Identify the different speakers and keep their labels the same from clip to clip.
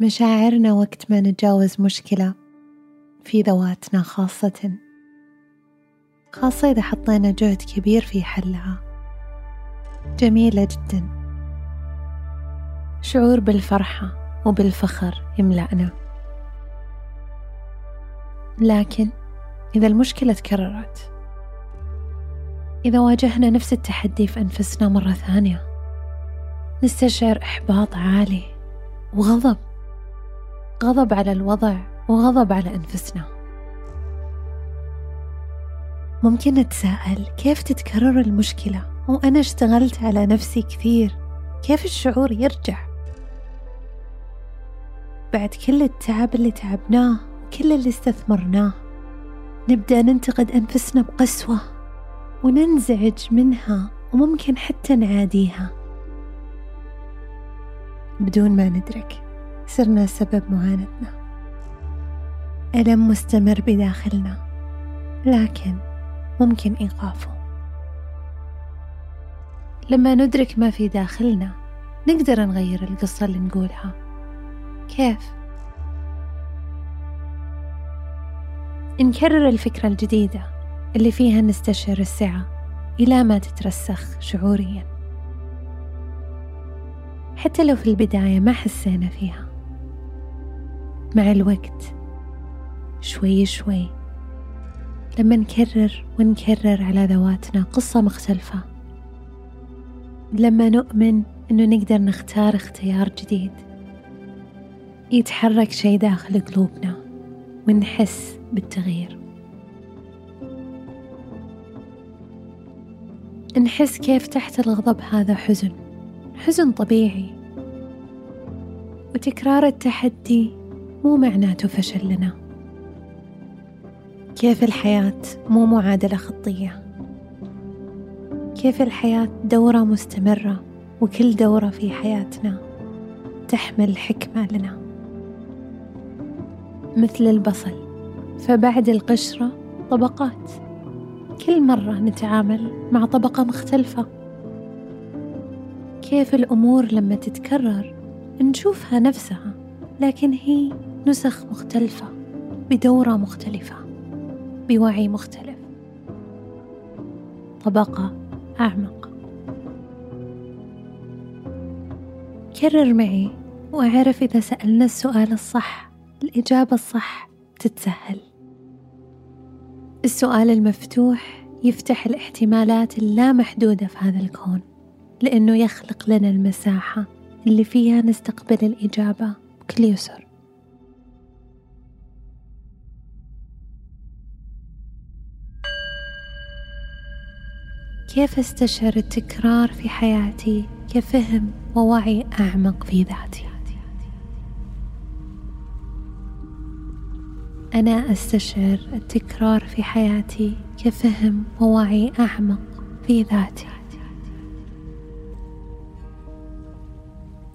Speaker 1: مشاعرنا وقت ما نتجاوز مشكلة في ذواتنا خاصة خاصة إذا حطينا جهد كبير في حلها. جميلة جدا. شعور بالفرحة وبالفخر يملأنا. لكن إذا المشكلة تكررت إذا واجهنا نفس التحدي في أنفسنا مرة ثانية نستشعر إحباط عالي وغضب. غضب على الوضع وغضب على أنفسنا. ممكن نتساءل كيف تتكرر المشكلة؟ وأنا اشتغلت على نفسي كثير. كيف الشعور يرجع؟ بعد كل التعب اللي تعبناه وكل اللي استثمرناه نبدأ ننتقد أنفسنا بقسوة وننزعج منها وممكن حتى نعاديها بدون ما ندرك. صرنا سبب معاناتنا. ألم مستمر بداخلنا لكن ممكن إيقافه. لما ندرك ما في داخلنا نقدر نغير القصة اللي نقولها. كيف؟ نكرر الفكرة الجديدة اللي فيها نستشعر السعة إلى ما تترسخ شعوريا. حتى لو في البداية ما حسينا فيها. مع الوقت. شوي شوي. لما نكرر ونكرر على ذواتنا قصة مختلفة. لما نؤمن أنه نقدر نختار اختيار جديد. يتحرك شي داخل قلوبنا ونحس بالتغيير. نحس كيف تحت الغضب هذا حزن. حزن طبيعي. وتكرار التحدي مو معناته فشل لنا. كيف الحياة مو معادلة خطية؟ كيف الحياة دورة مستمرة وكل دورة في حياتنا تحمل حكمة لنا؟ مثل البصل فبعد القشرة طبقات. كل مرة نتعامل مع طبقة مختلفة. كيف الأمور لما تتكرر نشوفها نفسها لكن هي نسخ مختلفة بدورة مختلفة بوعي مختلف طبقة أعمق. كرر معي وأعرف إذا سألنا السؤال الصح الإجابة الصح تتسهل. السؤال المفتوح يفتح الاحتمالات اللامحدودة في هذا الكون لأنه يخلق لنا المساحة اللي فيها نستقبل الإجابة بكل يسر. كيف استشعر التكرار في حياتي؟ كفهم ووعي أعمق في ذاتي. أنا أستشعر التكرار في حياتي كفهم ووعي أعمق في ذاتي.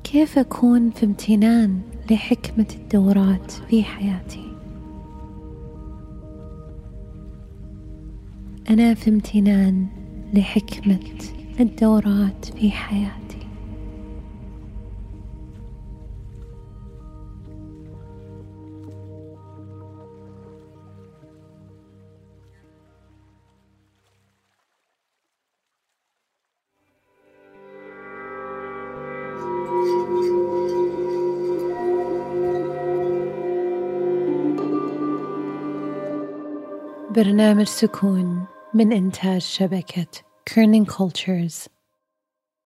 Speaker 1: كيف أكون في امتنان لحكمة الدورات في حياتي؟ أنا في امتنان لحكمة الدورات في حياتي. برنامج سكون من إنتاج شبكة Kerning cultures.